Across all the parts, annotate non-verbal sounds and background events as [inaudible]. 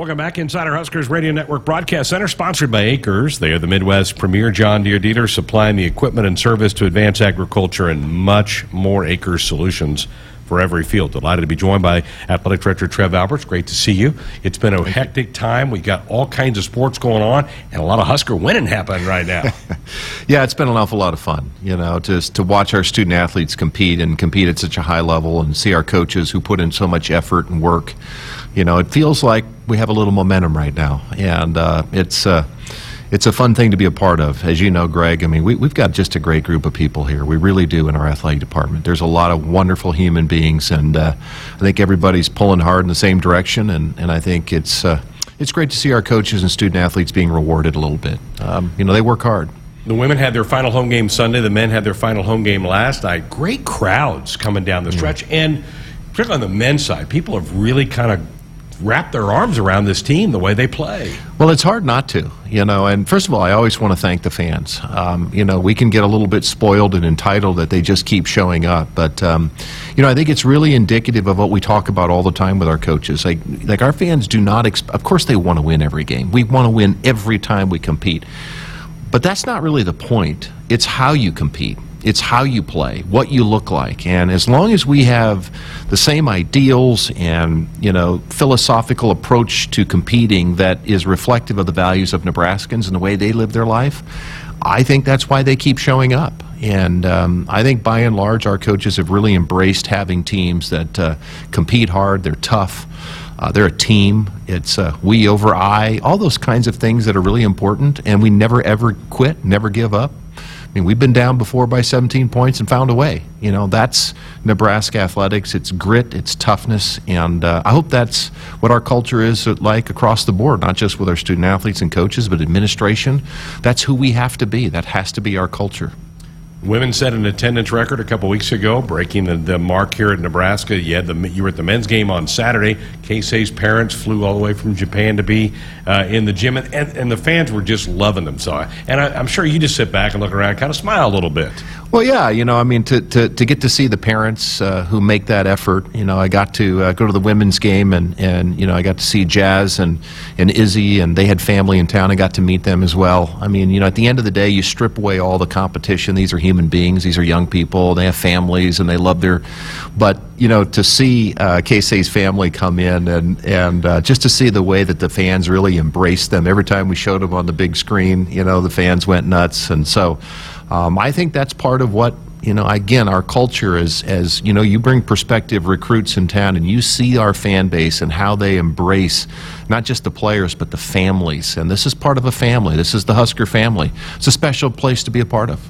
Welcome back inside our Huskers Radio Network Broadcast Center, sponsored by AKRS. They are the Midwest premier John Deere dealer, supplying the equipment and service to advance agriculture and much more AKRS solutions for every field. Delighted to be joined by Athletic Director Trev Alberts. Great to see you. It's been a hectic time. We've got all kinds of sports going on, and a lot of Husker winning happening right now. [laughs] yeah, it's been an awful lot of fun. You know, to to watch our student athletes compete and compete at such a high level, and see our coaches who put in so much effort and work. You know, it feels like we have a little momentum right now, and uh, it's. Uh, it's a fun thing to be a part of. As you know, Greg, I mean, we, have got just a great group of people here. We really do in our athletic department. There's a lot of wonderful human beings, and uh, I think everybody's pulling hard in the same direction, and, and I think it's, uh, it's great to see our coaches and student athletes being rewarded a little bit. Um, you know, they work hard. The women had their final home game Sunday. The men had their final home game last night. Great crowds coming down the stretch. Mm. And particularly on the men's side, people have really kind of wrap their arms around this team the way they play. Well, it's hard not to, you know. And first of all, I always want to thank the fans. Um, you know, we can get a little bit spoiled and entitled that they just keep showing up, but um, you know, I think it's really indicative of what we talk about all the time with our coaches. Like, like our fans do not. Exp- of course, they want to win every game. We want to win every time we compete, but that's not really the point. It's how you compete it's how you play, what you look like. And as long as we have the same ideals and, you know, philosophical approach to competing that is reflective of the values of Nebraskans and the way they live their life, I think that's why they keep showing up. And um, I think by and large, our coaches have really embraced having teams that uh, compete hard, they're tough. Uh, they're a team. It's uh, we over I, all those kinds of things that are really important, and we never ever quit, never give up. I mean, we've been down before by 17 points and found a way. You know, that's Nebraska athletics. It's grit, it's toughness, and uh, I hope that's what our culture is like across the board, not just with our student athletes and coaches, but administration. That's who we have to be. That has to be our culture. Women set an attendance record a couple weeks ago, breaking the, the mark here at Nebraska. You, had the, you were at the men's game on Saturday. Keisei's parents flew all the way from Japan to be uh, in the gym, and, and, and, the fans were just loving them. So, and I, am sure you just sit back and look around, kind of smile a little bit. Well, yeah, you know, I mean, to, to, to get to see the parents uh, who make that effort, you know, I got to uh, go to the women's game and, and, you know, I got to see Jazz and, and Izzy, and they had family in town. I got to meet them as well. I mean, you know, at the end of the day, you strip away all the competition. These are human beings, these are young people, they have families, and they love their. But, you know, to see uh, Keisei's family come in and, and uh, just to see the way that the fans really embraced them. Every time we showed them on the big screen, you know, the fans went nuts. And so, um, I think that's part of what you know. Again, our culture is as you know, you bring prospective recruits in town, and you see our fan base and how they embrace not just the players but the families. And this is part of a family. This is the Husker family. It's a special place to be a part of.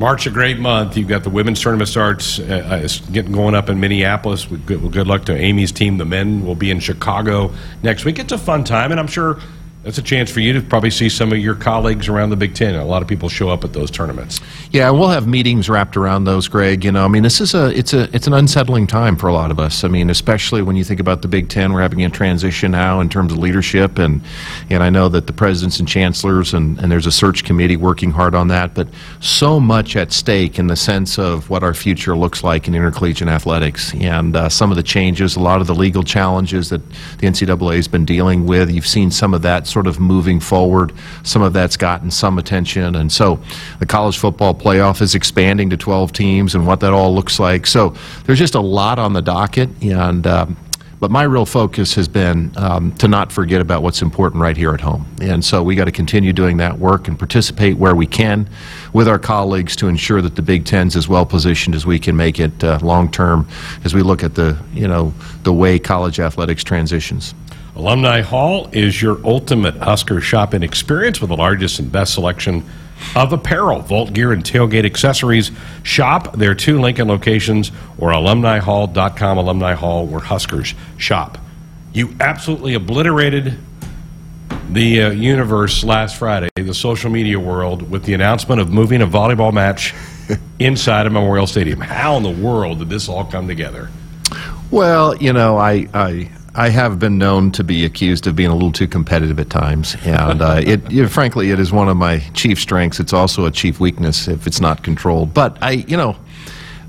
March a great month. You've got the women's tournament starts uh, uh getting going up in Minneapolis. Good, good luck to Amy's team. The men will be in Chicago next week. It's a fun time, and I'm sure that's a chance for you to probably see some of your colleagues around the Big Ten. A lot of people show up at those tournaments. Yeah, we'll have meetings wrapped around those, Greg. You know, I mean, this is a it's a it's an unsettling time for a lot of us. I mean, especially when you think about the Big Ten, we're having a transition now in terms of leadership, and and I know that the presidents and chancellors and and there's a search committee working hard on that. But so much at stake in the sense of what our future looks like in intercollegiate athletics, and uh, some of the changes, a lot of the legal challenges that the NCAA has been dealing with. You've seen some of that sort of moving forward. Some of that's gotten some attention. And so the college football playoff is expanding to 12 teams and what that all looks like. So there's just a lot on the docket. And, um, but my real focus has been um, to not forget about what's important right here at home. And so we got to continue doing that work and participate where we can with our colleagues to ensure that the Big Ten's as well positioned as we can make it uh, long term as we look at the, you know, the way college athletics transitions. Alumni Hall is your ultimate Husker shopping experience with the largest and best selection of apparel, vault gear, and tailgate accessories. Shop their two Lincoln locations or alumnihall.com, Alumni Hall, where Huskers shop. You absolutely obliterated the uh, universe last Friday, the social media world, with the announcement of moving a volleyball match [laughs] inside of Memorial Stadium. How in the world did this all come together? Well, you know, I, I I have been known to be accused of being a little too competitive at times, and uh, it, it, frankly, it is one of my chief strengths. It's also a chief weakness if it's not controlled. But I, you know,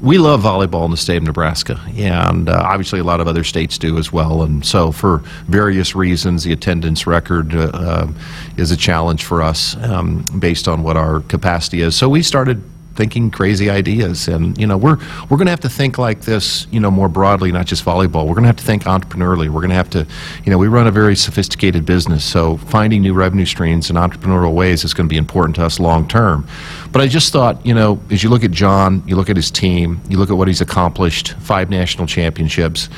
we love volleyball in the state of Nebraska, and uh, obviously a lot of other states do as well. And so, for various reasons, the attendance record uh, uh, is a challenge for us um, based on what our capacity is. So, we started thinking crazy ideas. And you know, we're we're going to have to think like this, you know, more broadly, not just volleyball. We're going to have to think entrepreneurially. We're going to have to, you know, we run a very sophisticated business, so finding new revenue streams in entrepreneurial ways is going to be important to us long term. But I just thought, you know, as you look at John, you look at his team, you look at what he's accomplished, five national championships,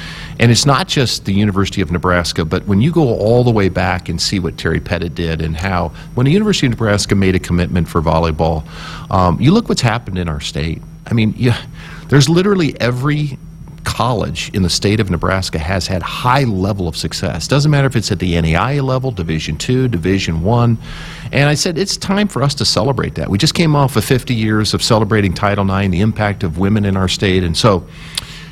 and it's not just the University of Nebraska, but when you go all the way back and see what Terry Pettit did and how, when the University of Nebraska made a commitment for volleyball, um, you look what's happened in our state. I mean, there's literally every college in the state of Nebraska has had high level of success. Doesn't matter if it's at the NAIA level, Division two, Division one. And I said it's time for us to celebrate that. We just came off of 50 years of celebrating Title IX, the impact of women in our state, and so.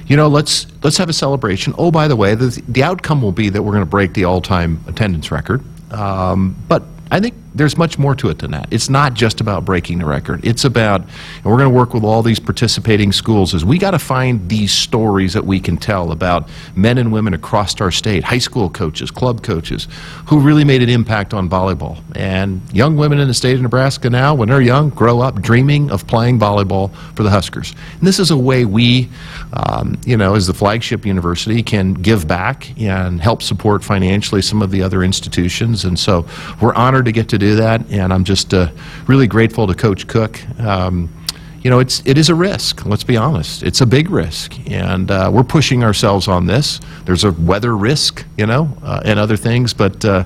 You know, let's let's have a celebration. Oh, by the way, the, the outcome will be that we're going to break the all-time attendance record. Um, but I think there's much more to it than that. It's not just about breaking the record. It's about, and we're going to work with all these participating schools, is we got to find these stories that we can tell about men and women across our state, high school coaches, club coaches, who really made an impact on volleyball. And young women in the state of Nebraska now, when they're young, grow up dreaming of playing volleyball for the Huskers. And this is a way we, um, you know, as the flagship university, can give back and help support financially some of the other institutions. And so we're honored to get to do that, and I'm just uh, really grateful to Coach Cook. Um, you know, it's it is a risk. Let's be honest. It's a big risk, and uh, we're pushing ourselves on this. There's a weather risk, you know, uh, and other things, but uh,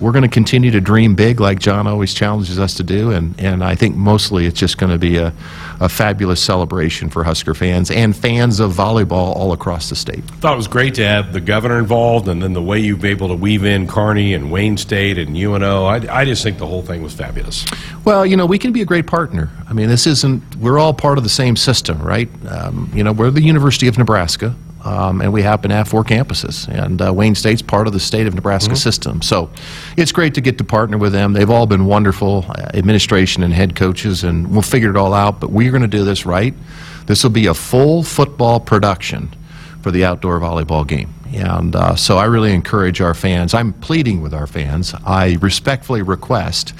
we're going to continue to dream big, like John always challenges us to do. And and I think mostly it's just going to be a, a fabulous celebration for Husker fans and fans of volleyball all across the state. Thought it was great to have the governor involved, and then the way you've been able to weave in Kearney and Wayne State and UNO. I, I just think the whole thing was fabulous. Well, you know, we can be a great partner. I mean, this isn't. We're all part of the same system, right? Um, you know, we're the University of Nebraska. Um, and we happen to have four campuses. And uh, Wayne State's part of the state of Nebraska Mm-hmm. system. So it's great to get to partner with them. They've all been wonderful, uh, administration and head coaches, and we'll figure it all out. But we're going to do this right. This will be a full football production for the outdoor volleyball game. And uh, so I really encourage our fans. I'm pleading with our fans. I respectfully request.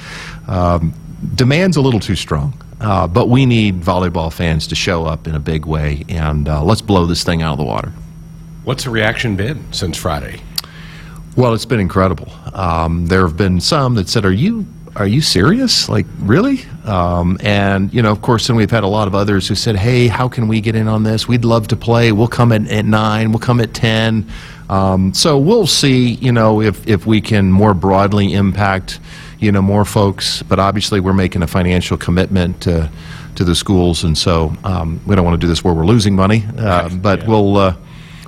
Um, demand's a little too strong. Uh, but we need volleyball fans to show up in a big way, and uh, let's blow this thing out of the water. What's the reaction been since Friday? Well, it's been incredible. Um, there have been some that said, "Are you are you serious? Like really?" Um, and you know, of course, then we've had a lot of others who said, "Hey, how can we get in on this? We'd love to play. We'll come at, at nine. We'll come at ten. Um, so we'll see. You know, if if we can more broadly impact, you know, more folks. But obviously, we're making a financial commitment to to the schools, and so um, we don't want to do this where we're losing money. Uh, but yeah. we'll. Uh,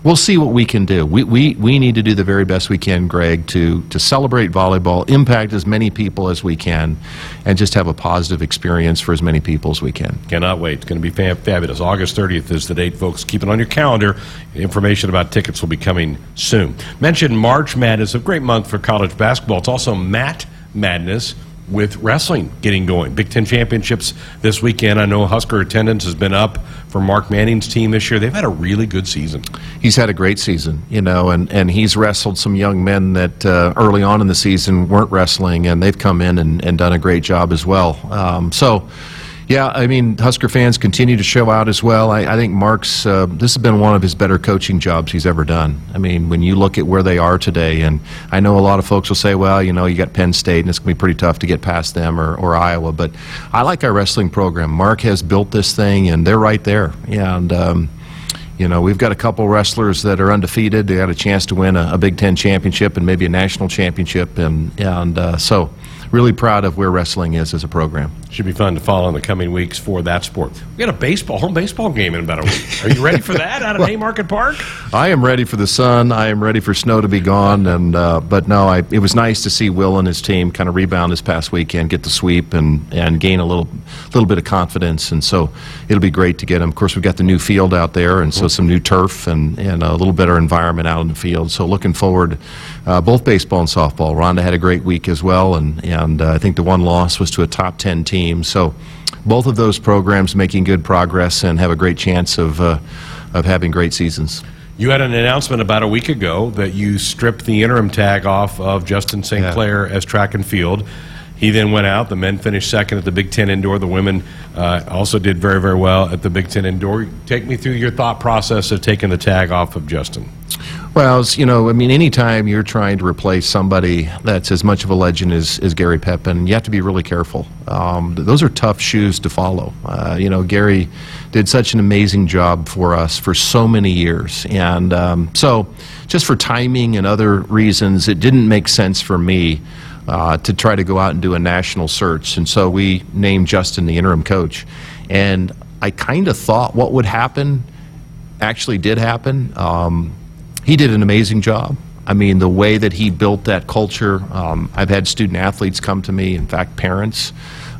We'll see what we can do. We, we, we need to do the very best we can, Greg, to, to celebrate volleyball, impact as many people as we can, and just have a positive experience for as many people as we can. Cannot wait. It's going to be fa- fabulous. August 30th is the date, folks. Keep it on your calendar. Information about tickets will be coming soon. Mentioned March Madness, a great month for college basketball. It's also Mat Madness with wrestling getting going. Big Ten Championships this weekend. I know Husker attendance has been up for Mark Manning's team this year. They've had a really good season. He's had a great season, you know, and, and he's wrestled some young men that uh, early on in the season weren't wrestling, and they've come in and, and done a great job as well. Um, so, yeah, I mean, Husker fans continue to show out as well. I, I think Mark's, uh, this has been one of his better coaching jobs he's ever done. I mean, when you look at where they are today, and I know a lot of folks will say, well, you know, you got Penn State, and it's going to be pretty tough to get past them or, or Iowa, but I like our wrestling program. Mark has built this thing, and they're right there. And, um, you know, we've got a couple wrestlers that are undefeated. They had a chance to win a, a Big Ten championship and maybe a national championship, and and uh, so really proud of where wrestling is as a program. Should be fun to follow in the coming weeks for that sport. We got a baseball home baseball game in about a week. Are you ready for that out at [laughs] Haymarket Park? I am ready for the sun. I am ready for snow to be gone. And uh, but no, I, it was nice to see Will and his team kind of rebound this past weekend, get the sweep, and and gain a little little bit of confidence. And so it'll be great to get them. Of course, we've got the new field out there, and so some new turf and and a little better environment out in the field. So looking forward, uh, both baseball and softball. Rhonda had a great week as well, and and uh, I think the one loss was to a top ten team. So both of those programs making good progress and have a great chance of, uh, of having great seasons. You had an announcement about a week ago that you stripped the interim tag off of Justin St. Yeah. Clair as track and field. He then went out. The men finished second at the Big Ten Indoor. The women uh, also did very, very well at the Big Ten Indoor. Take me through your thought process of taking the tag off of Justin. Well, you know, I mean, anytime you're trying to replace somebody that's as much of a legend as, as Gary Pepin, you have to be really careful. Um, those are tough shoes to follow. Uh, you know, Gary did such an amazing job for us for so many years. And um, so, just for timing and other reasons, it didn't make sense for me uh, to try to go out and do a national search. And so we named Justin the interim coach. And I kind of thought what would happen actually did happen. Um, he did an amazing job. I mean, the way that he built that culture. Um, I've had student athletes come to me, in fact, parents.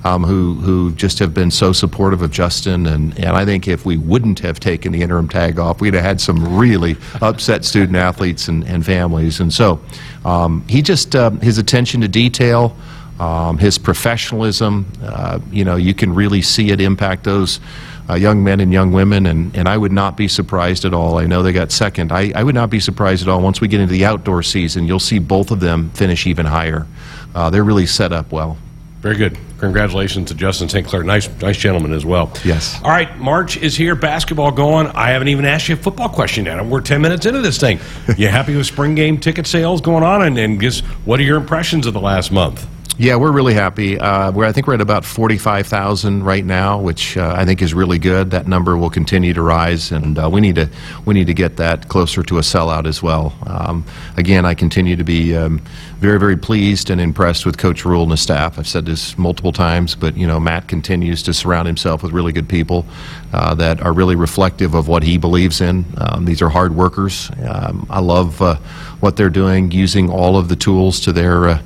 Um, who who just have been so supportive of Justin, and, and I think if we wouldn't have taken the interim tag off, we'd have had some really [laughs] upset student athletes and, and families. And so, um, he just uh, his attention to detail, um, his professionalism, uh, you know, you can really see it impact those uh, young men and young women, and, and I would not be surprised at all. I know they got second. I, I would not be surprised at all. Once we get into the outdoor season, you'll see both of them finish even higher. Uh, they're really set up well. Very good. Congratulations to Justin St. Clair. Nice, nice gentleman as well. Yes. All right, March is here. Basketball going. I haven't even asked you a football question yet. We're ten minutes into this thing. [laughs] you happy with spring game ticket sales going on? And, and just what are your impressions of the last month? Yeah, we're really happy. Uh, we're, I think we're at about 45,000 right now, which uh, I think is really good. That number will continue to rise, and uh, we need to we need to get that closer to a sellout as well. Um, again, I continue to be um, very very pleased and impressed with Coach Rhule and his staff. I've said this multiple times, but you know Matt continues to surround himself with really good people uh, that are really reflective of what he believes in. Um, these are hard workers. Um, I love uh, what they're doing, using all of the tools to their uh,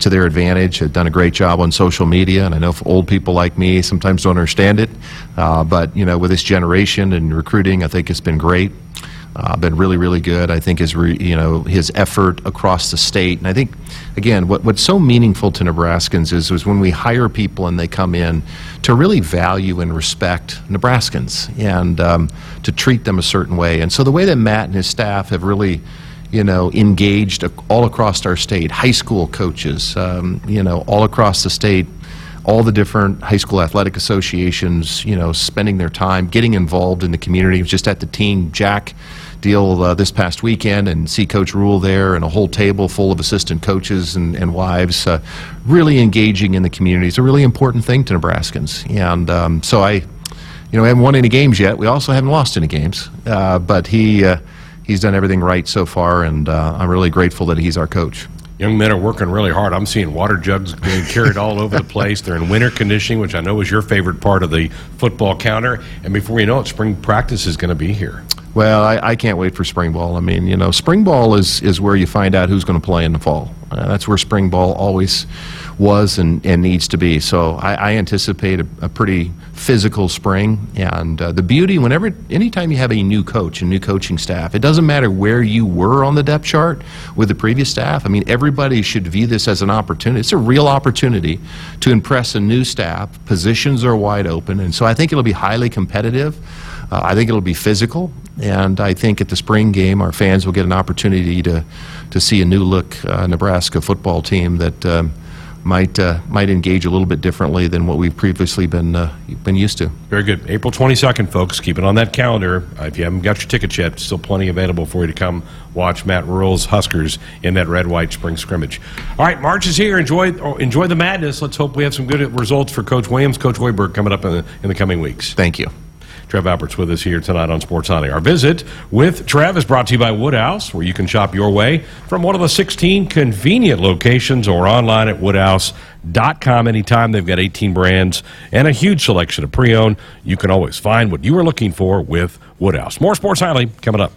to their advantage. Have done a great job on social media, and I know for old people like me sometimes don't understand it. Uh, but you know, with this generation and recruiting, I think it's been great. Uh, been really, really good. I think his, re, you know, his effort across the state, and I think, again, what, what's so meaningful to Nebraskans is, is when we hire people and they come in to really value and respect Nebraskans and um, to treat them a certain way. And so the way that Matt and his staff have really you know, engaged all across our state, high school coaches, um, you know, all across the state, all the different high school athletic associations, you know, spending their time getting involved in the community. Just at the Team Jack deal uh, this past weekend and see Coach Rhule there and a whole table full of assistant coaches and, and wives uh, really engaging in the community. It's a really important thing to Nebraskans. And um, so I, you know, we haven't won any games yet. We also haven't lost any games. Uh, but he, uh, he's done everything right so far, and uh, I'm really grateful that he's our coach. Young men are working really hard. I'm seeing water jugs being carried all over the place. They're in winter conditioning, which I know is your favorite part of the football counter. And before you know it, spring practice is going to be here. Well, I, I can't wait for spring ball. I mean, you know, spring ball is, is where you find out who's going to play in the fall. Uh, that's where spring ball always was and, and needs to be. So I, I anticipate a, a pretty physical spring. And uh, the beauty, whenever, anytime you have a new coach, a new coaching staff, it doesn't matter where you were on the depth chart with the previous staff. I mean, everybody should view this as an opportunity. It's a real opportunity to impress a new staff. Positions are wide open. And so I think it'll be highly competitive. Uh, I think it'll be physical, and I think at the spring game, our fans will get an opportunity to to see a new look uh, Nebraska football team that um, might uh, might engage a little bit differently than what we've previously been uh, been used to. Very good. April 22nd, folks. Keep it on that calendar. Uh, if you haven't got your tickets yet, still plenty available for you to come watch Matt Rhule's Huskers in that red-white spring scrimmage. All right, March is here. Enjoy oh, enjoy the madness. Let's hope we have some good results for Coach Williams, Coach Hoiberg coming up in the, in the coming weeks. Thank you. Trev Alberts with us here tonight on Sports Sunday. Our visit with Trev is brought to you by Woodhouse, where you can shop your way from one of the 16 convenient locations or online at woodhouse.com anytime. They've got 18 brands and a huge selection of pre-owned. You can always find what you are looking for with Woodhouse. More Sports Nightly coming up.